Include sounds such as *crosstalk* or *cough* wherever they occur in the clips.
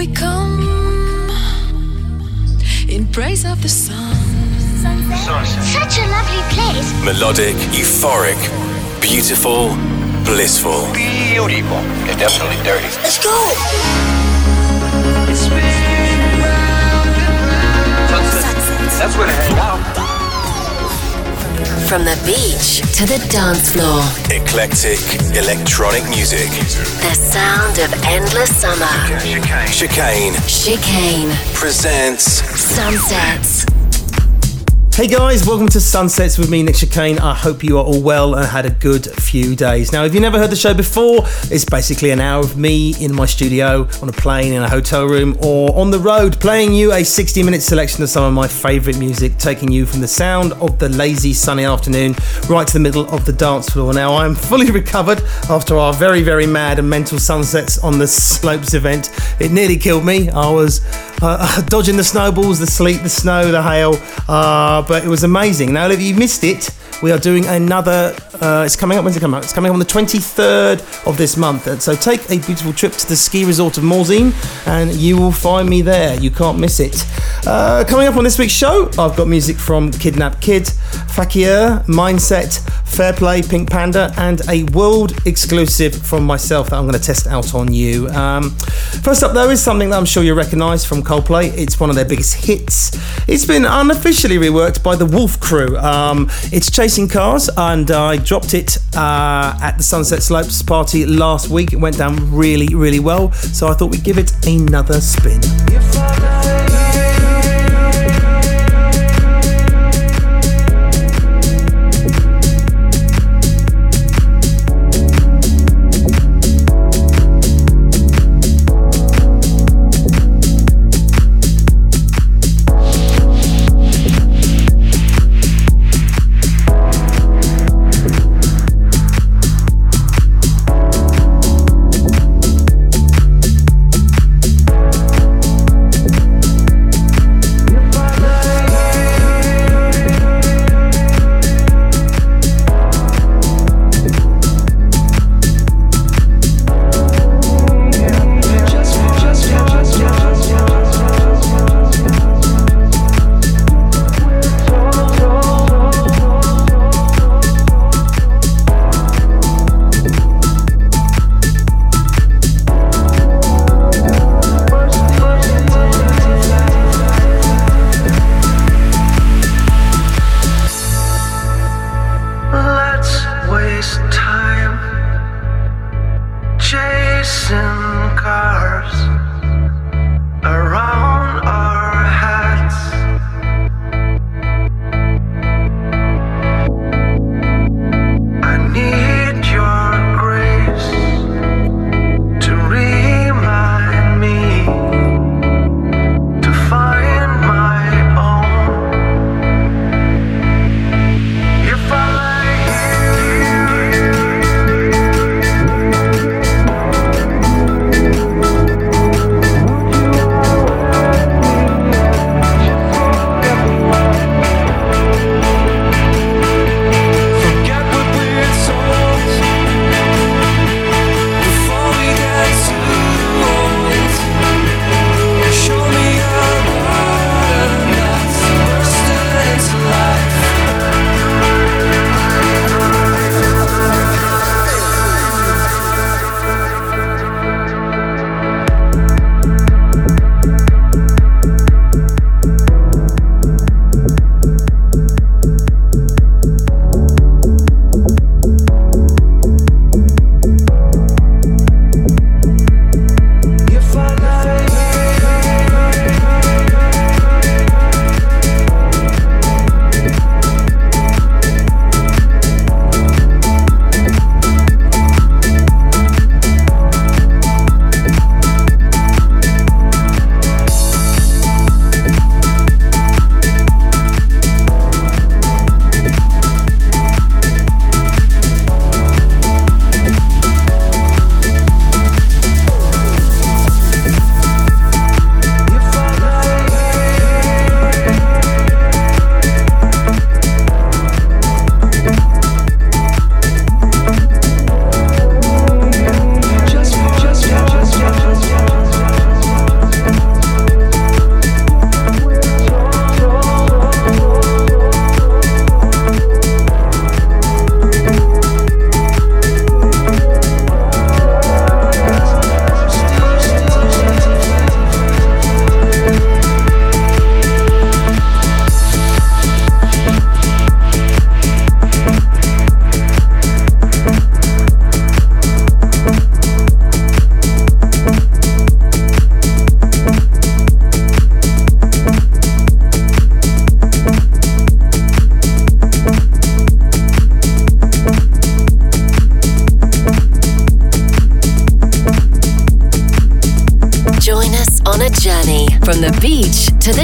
we come in praise of the sun. Such a lovely place. Melodic, euphoric, beautiful, blissful. Beautiful. It's definitely dirty. Let's go. That's where to hang out. From the beach to the dance floor, Eclectic, electronic music. the sound of endless summer. Chicane Chicane Chicane. presents Sunsets. Hey guys, welcome to Sunsets with me, Nick Chicane. I hope you are all well and had a good few days. Now, if you've never heard the show before, it's basically an hour of me in my studio, on a plane, in a hotel room, or on the road, playing you a 60 minute selection of some of my favourite music, taking you from the sound of the lazy sunny afternoon right to the middle of the dance floor. Now, I'm fully *laughs* recovered after our very, very mad and mental sunsets on the Slopes event. It nearly killed me. I was uh, *laughs* dodging the snowballs, the sleet, the snow, the hail, uh, but it was amazing. Now, if you missed it, we are doing another. Uh, it's coming up. When's it come out? It's coming up on the 23rd of this month. And so take a beautiful trip to the ski resort of Morzine, and you will find me there. You can't miss it. Uh, coming up on this week's show, I've got music from Kidnap Kid, Fakear, Mindset, Fair Play, Pink Panda, and a world exclusive from myself that I'm going to test out on you. Um, first up, though, is something that I'm sure you recognise from Coldplay. It's one of their biggest hits. It's been unofficially reworked by the Wolf Crew. Um, it's Chasing Cars, and I dropped it uh, at the Sunset Slopes party last week. It went down really, really well, so I thought we'd give it another spin.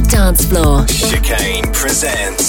Dance floor. Chicane presents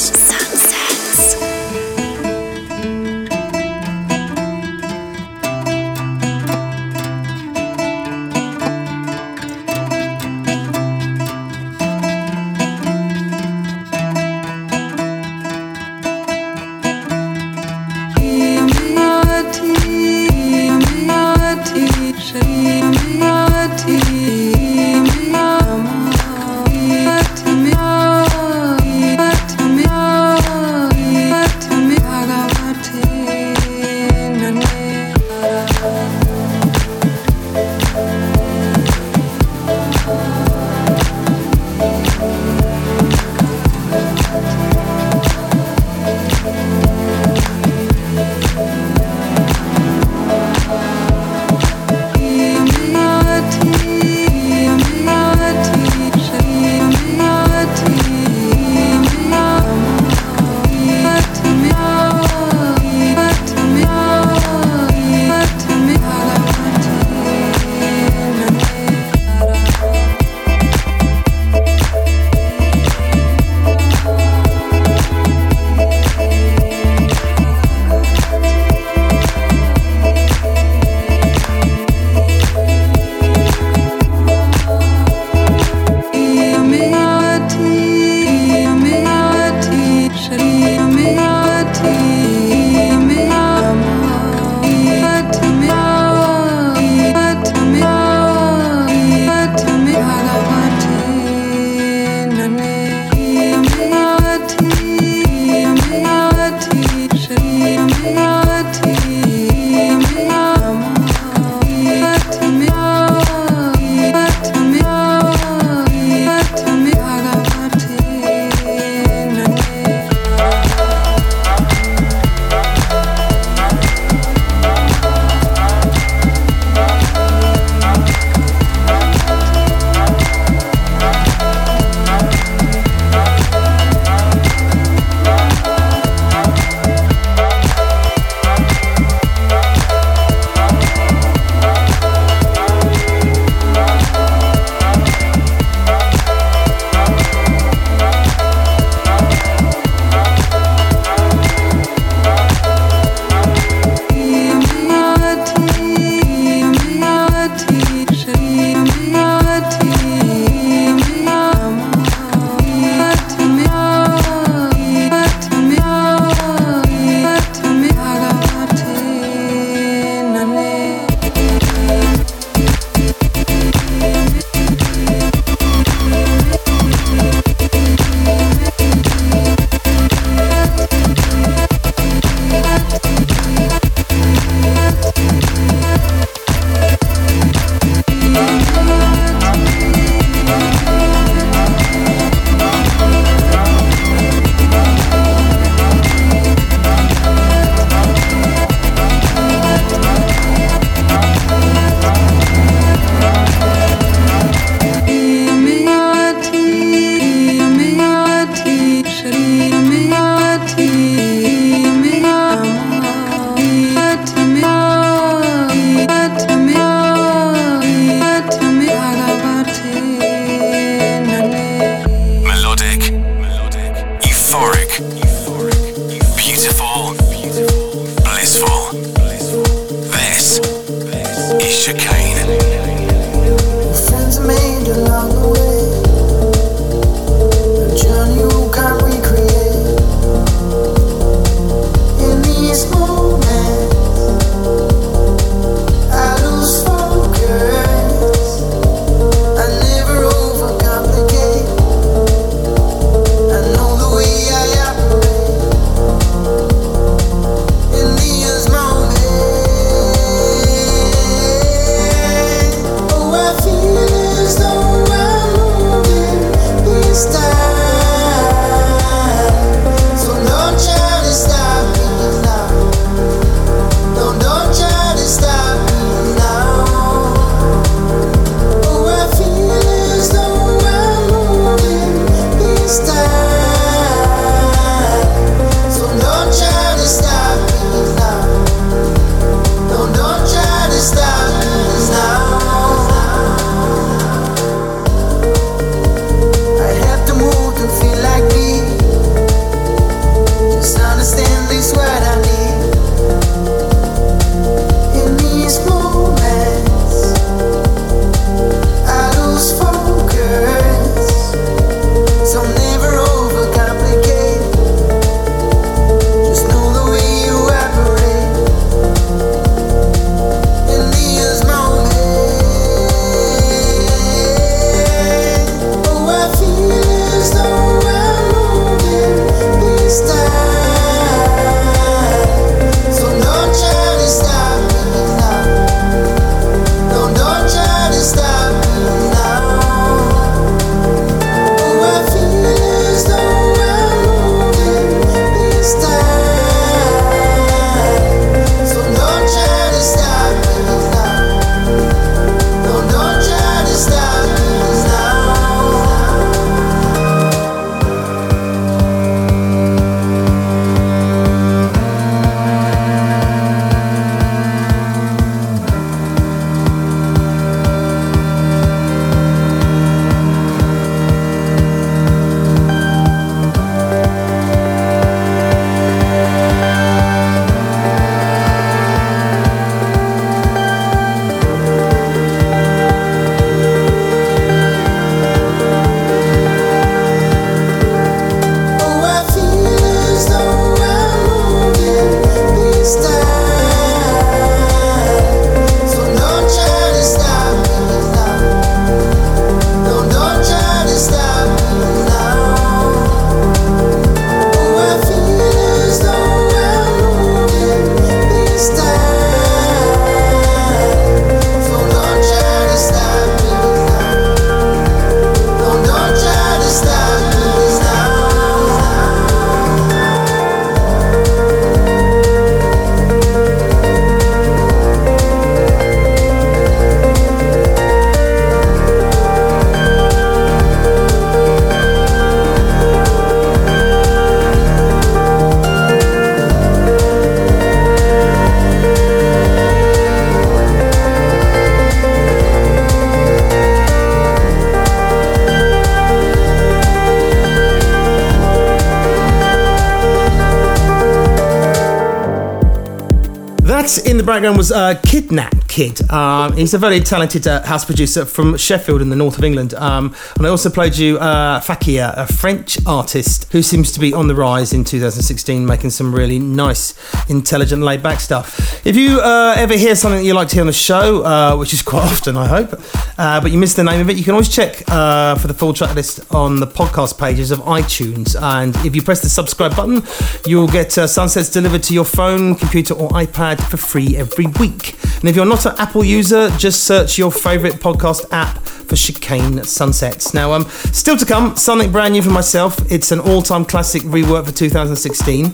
background was uh, Kidnap Kid. Um, he's a very talented uh, house producer from Sheffield in the north of England. Um, and I also played you uh, Fakear, a French artist who seems to be on the rise in 2016, making some really nice, intelligent, laid back stuff. If you uh, ever hear something that you like to hear on the show, uh, which is quite *laughs* often, I hope, uh, but you missed the name of it, you can always check uh, for the full track list on the podcast pages of iTunes. And if you press the subscribe button, you'll get uh, Sunsets delivered to your phone, computer, or iPad for free every week. And if you're not an Apple user, just search your favourite podcast app for Chicane Sunsets. Now, um, still to come, something brand new for myself. It's an all-time classic rework for 2016.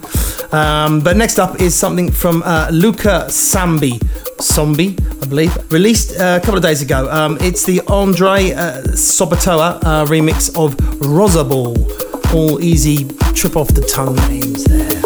Um, but next up is something from uh, Luca Sambi, Zombie, I believe, released uh, a couple of days ago. Um, it's the Andre uh, Sobotoa uh, remix of Rosa Ball. All easy, trip off the tongue names there.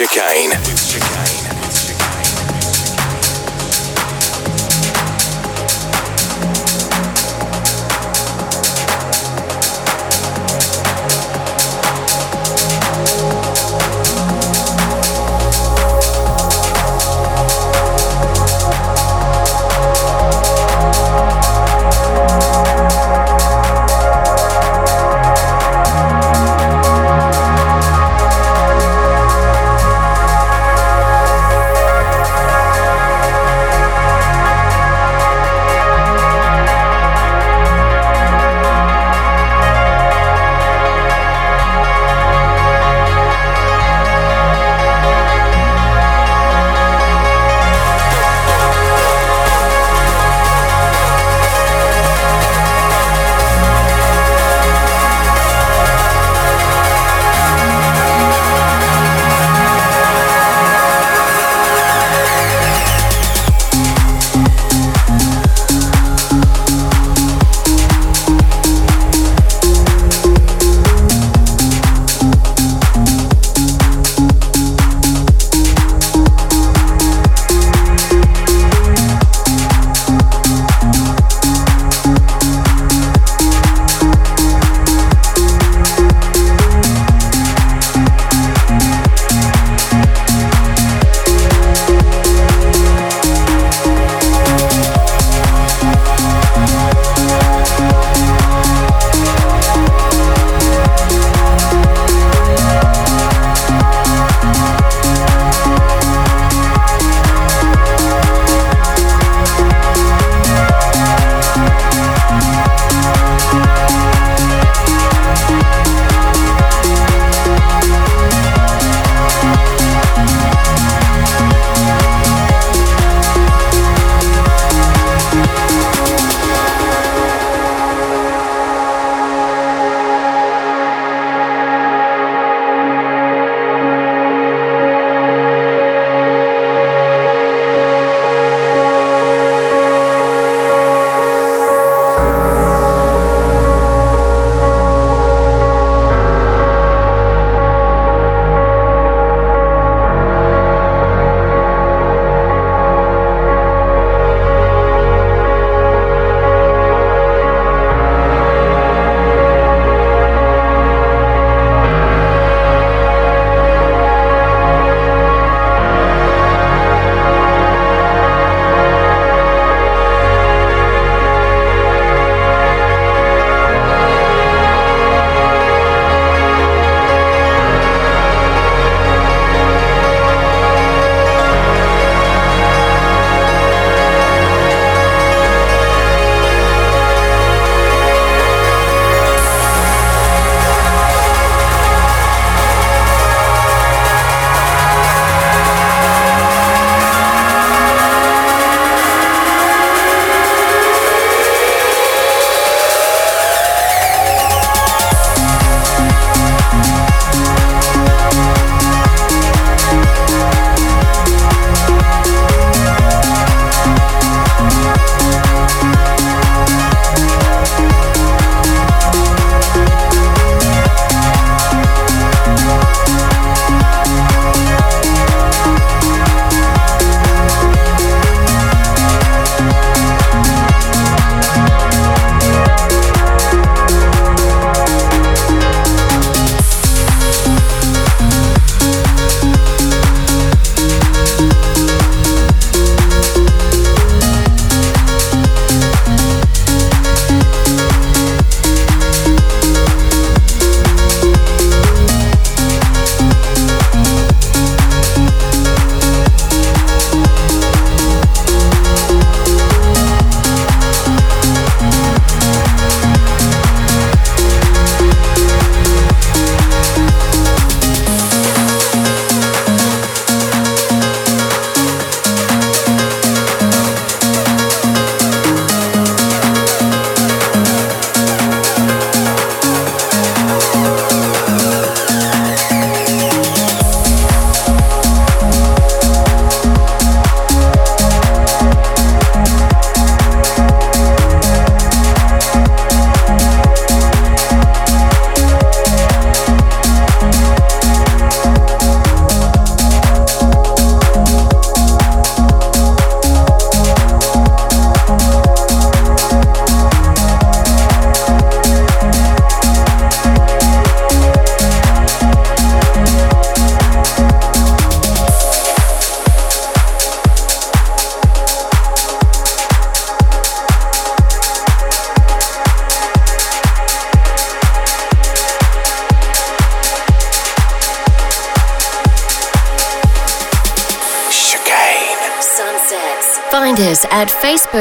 Chicane.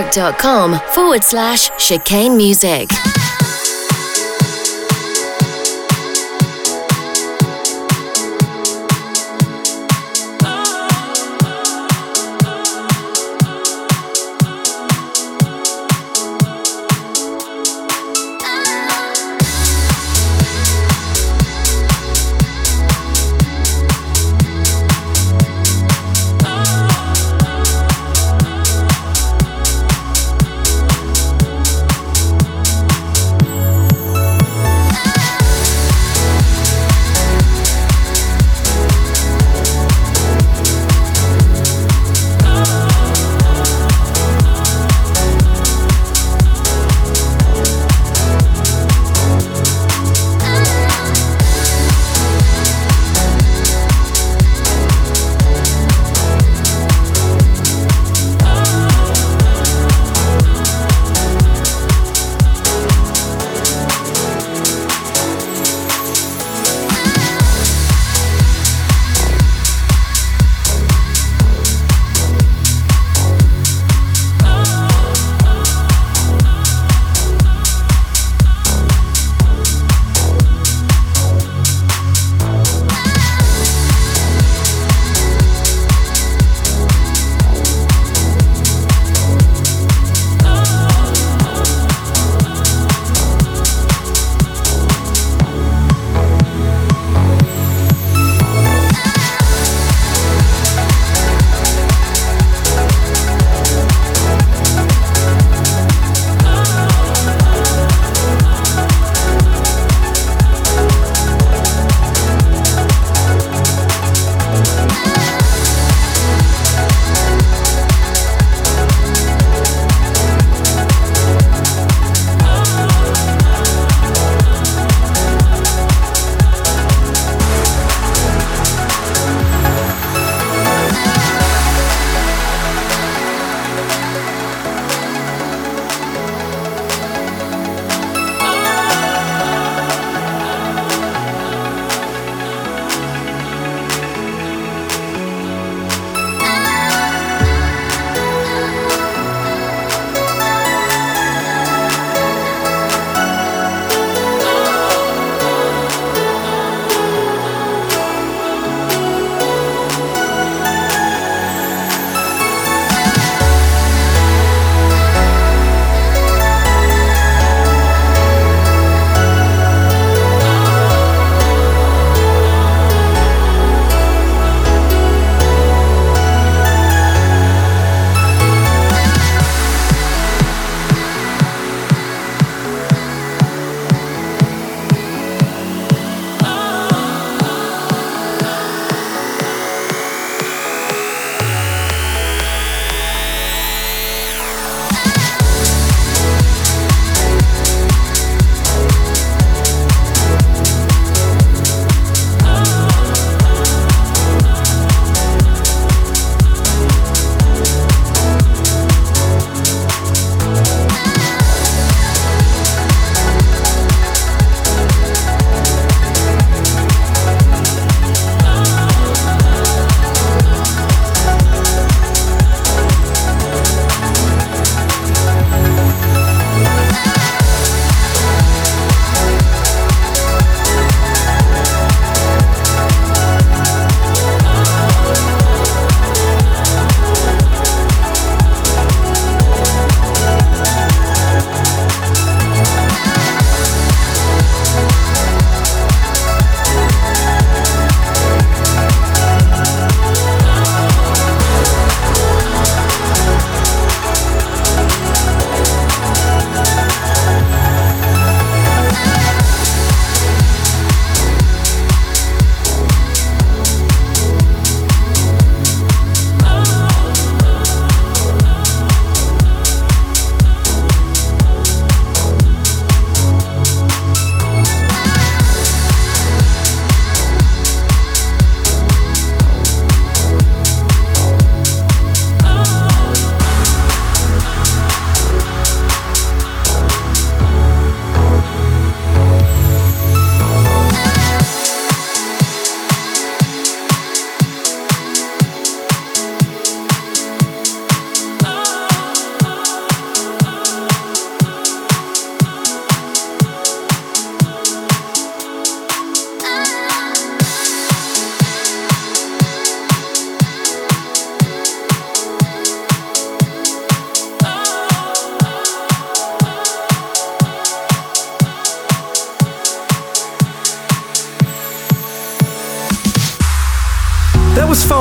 facebook.com forward slash chicane music.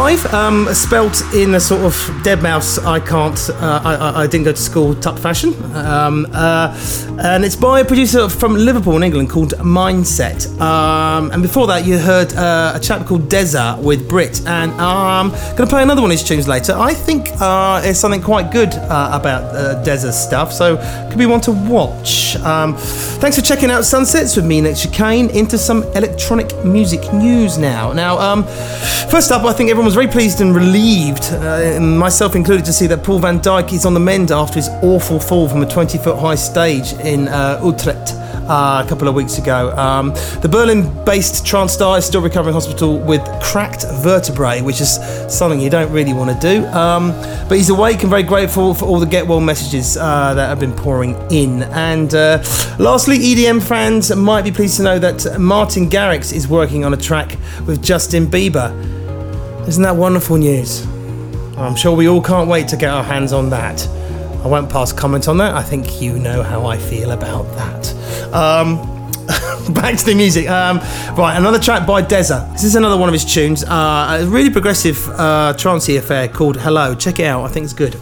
Five, um, spelt in a sort of deadmau5. I can't. Uh, I, I, didn't go to school type fashion, um, uh, and it's by a producer from Liverpool in England called Mindset. Um, and before that, you heard uh, a chap called Deza with Brit, and I'm going to play another one of his tunes later. I think uh, there's something quite good uh, about uh, Deza's stuff, so could be one to watch. Um, thanks for checking out Sunsets with me, Nick Chicane. Into some electronic music news now. Now, um, first up, I think everyone was very pleased and relieved, uh, myself included, to see that Paul van Dyk is on the mend after his awful fall from a 20 foot high stage in uh, Utrecht. Uh, a couple of weeks ago. Um, the Berlin based trance star is still recovering in hospital with cracked vertebrae, which is something you don't really want to do. Um, but he's awake and very grateful for all the get well messages uh, that have been pouring in. And uh, lastly, EDM fans might be pleased to know that Martin Garrix is working on a track with Justin Bieber. Isn't that wonderful news? I'm sure we all can't wait to get our hands on that. I won't pass comment on that. I think you know how I feel about that. Um, *laughs* back to the music. Um, right, another track by Deza. This is another one of his tunes. Uh, a really progressive uh, trancey affair called Hello. Check it out. I think it's good.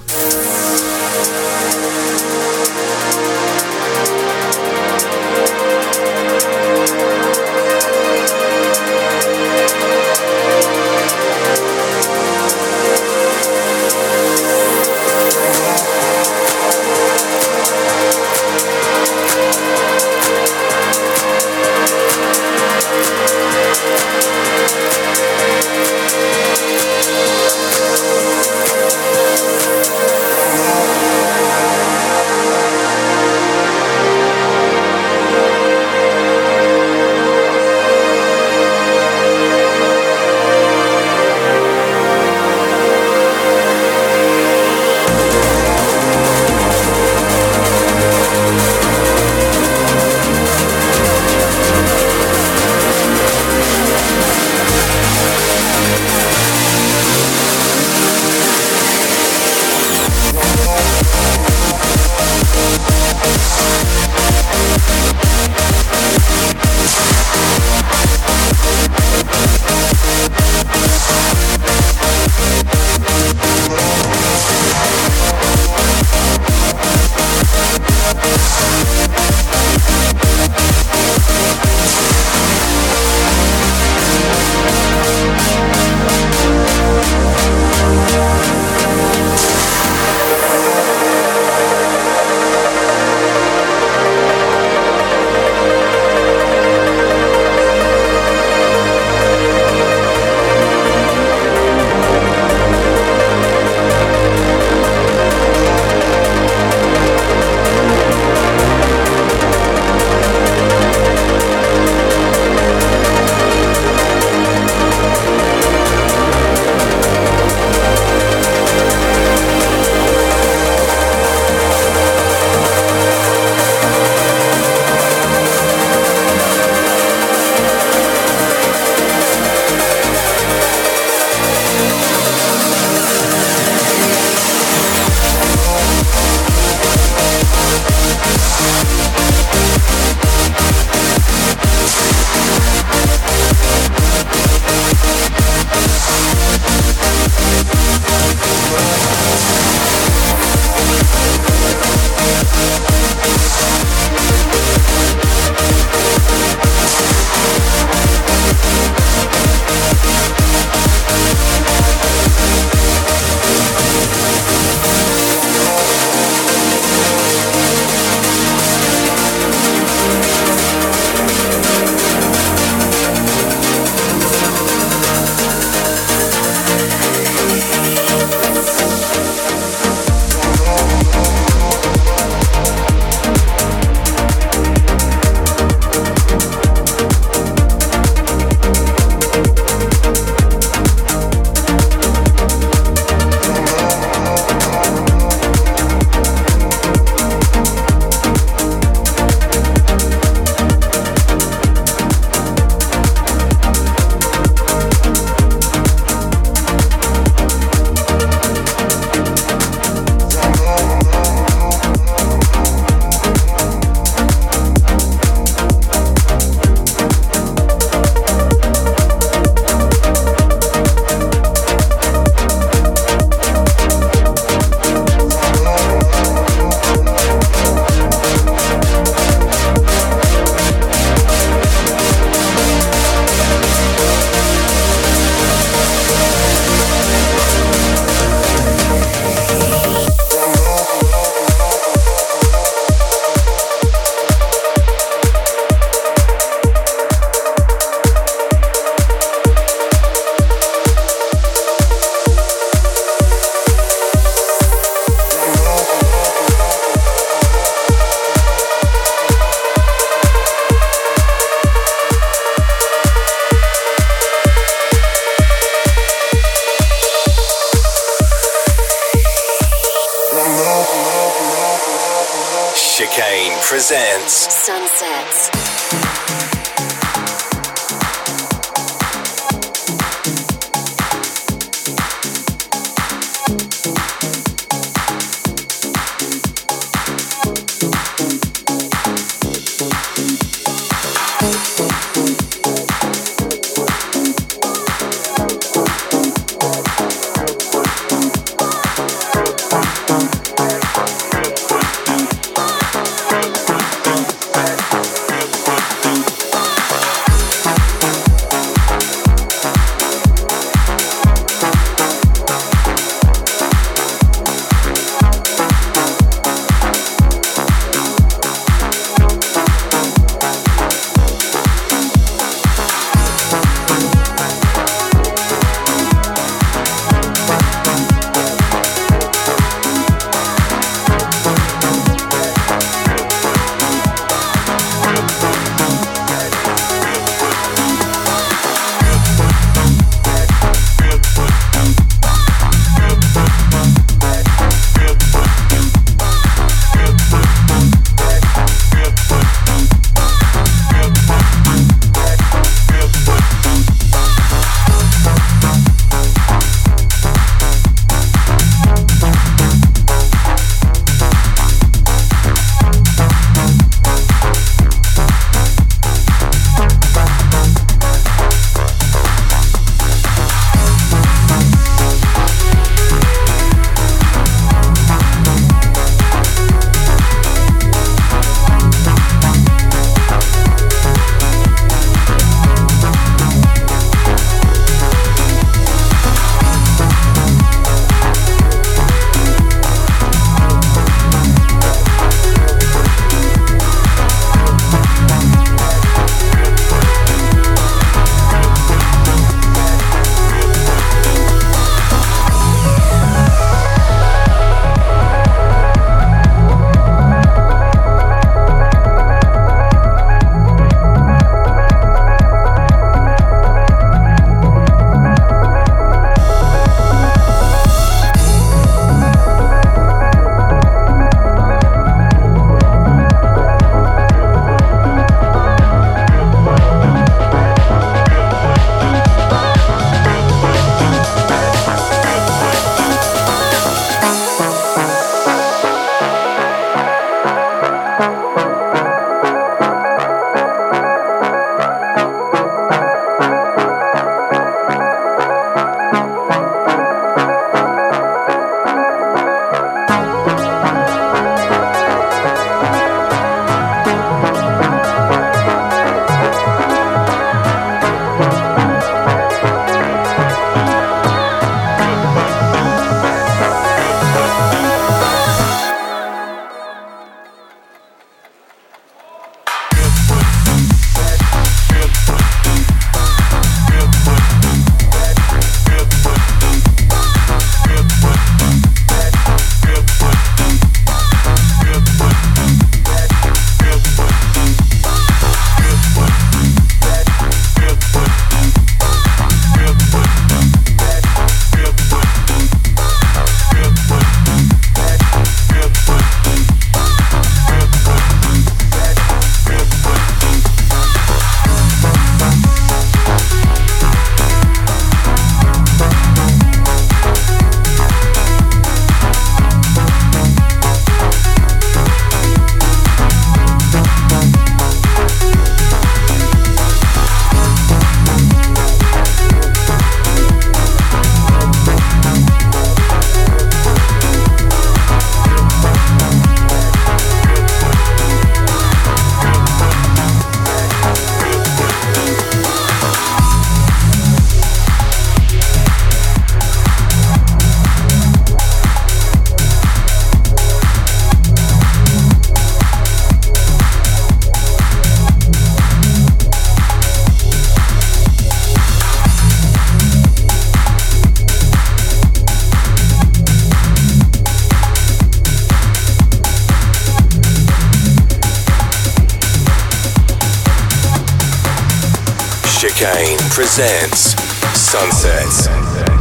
Presents Sunsets.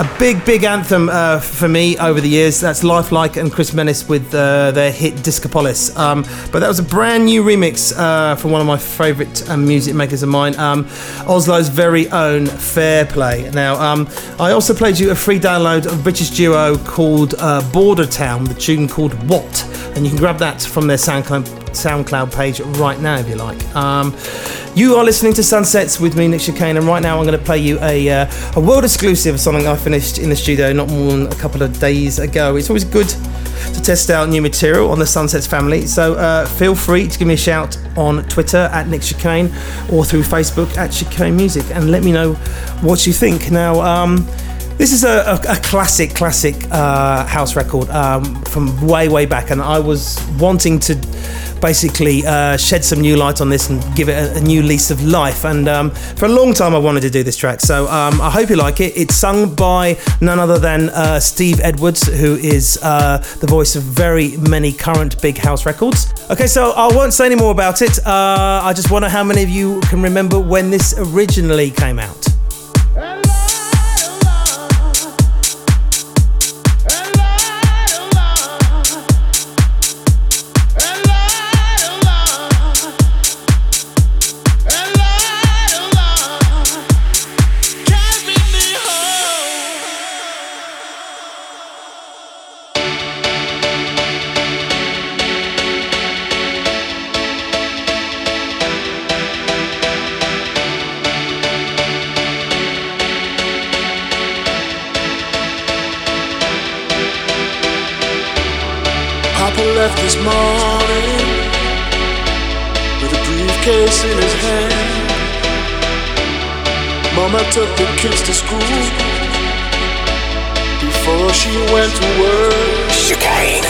A big, big anthem uh, for me over the years. That's Lifelike and Kris Menace with uh, their hit Discopolis. Um, but that was a brand new remix uh, from one of my favourite um, music makers of mine, um, Oslo's very own Fehrplay. Now, um, I also played you a free download of British duo called uh, Border Town, the tune called What, and you can grab that from their SoundCloud, SoundCloud page right now if you like. Um, you are listening to Sunsets with me, Nick Chicane, and right now I'm going to play you a, uh, a world exclusive of something I finished in the studio not more than a couple of days ago. It's always good to test out new material on the Sunsets family, so uh, feel free to give me a shout on Twitter at Nick Chicane or through Facebook at Chicane Music and let me know what you think. Now, um, this is a, a, a classic, classic uh, house record um, from way, way back, and I was wanting to basically uh, shed some new light on this and give it a, a new lease of life. And um, for a long time, I wanted to do this track, so um, I hope you like it. It's sung by none other than uh, Steve Edwards, who is uh, the voice of very many current big house records. Okay, so I won't say any more about it. Uh, I just wonder how many of you can remember when this originally came out. Left this morning with a briefcase in his hand. Mama took the kids to school before she went to work. Chicane.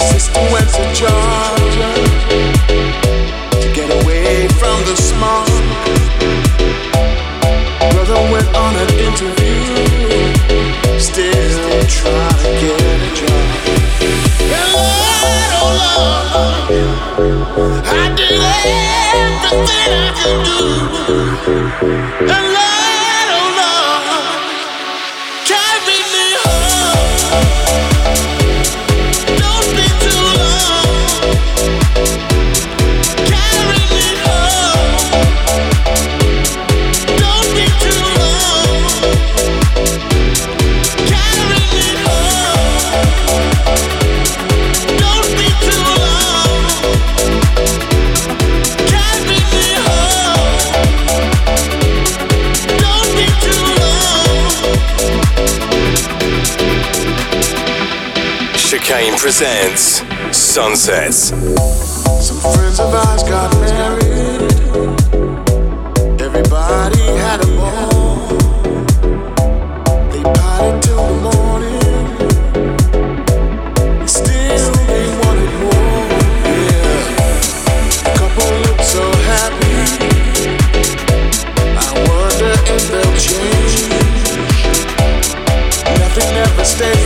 Sister went to Georgia to get away from the smog. Brother went on an interview, still trying I did everything I could do. And Lord, presents Sunsets. Some friends of ours got married. Everybody had a ball. They partied till the morning. Still they wanted more. Yeah. A couple looked so happy. I wonder if they'll change. Nothing ever stays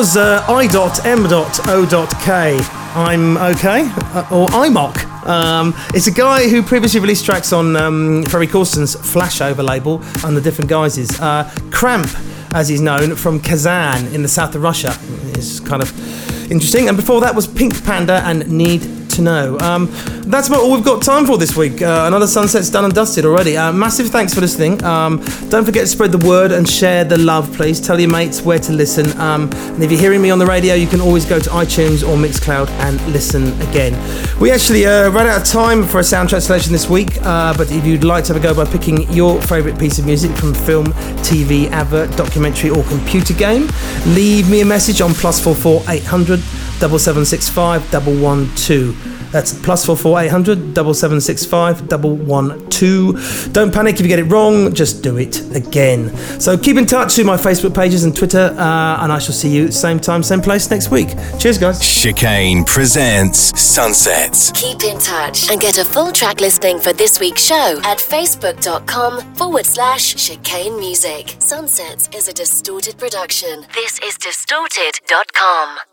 was uh, I.M.O.K. I'm okay, uh, or IMOC. Um, it's a guy who previously released tracks on um, Ferry Corsten's Flashover label under different guises. Uh, Cramp, as he's known, from Kazan in the south of Russia. It's kind of interesting. And before that was Pink Panda and Need to know. Um, that's about all we've got time for this week. Uh, another sunset's done and dusted already. Uh, massive thanks for listening. Um, don't forget to spread the word and share the love, please. Tell your mates where to listen. Um, and if you're hearing me on the radio, you can always go to iTunes or Mixcloud and listen again. We actually uh, ran out of time for a soundtrack selection this week, uh, but if you'd like to have a go by picking your favourite piece of music from film, TV, advert, documentary, or computer game, leave me a message on plus four four eight hundred double seven six five double one two. That's plus four four eight hundred double seven six five double one two. Don't panic if you get it wrong. Just do it again. So keep in touch through my Facebook pages and Twitter, uh, and I shall see you same time, same place next week. Cheers, guys. Chicane presents Sunsets. Keep in touch and get a full track listing for this week's show at facebook.com forward slash chicane music. Sunsets is a distorted production. This is distorted.com.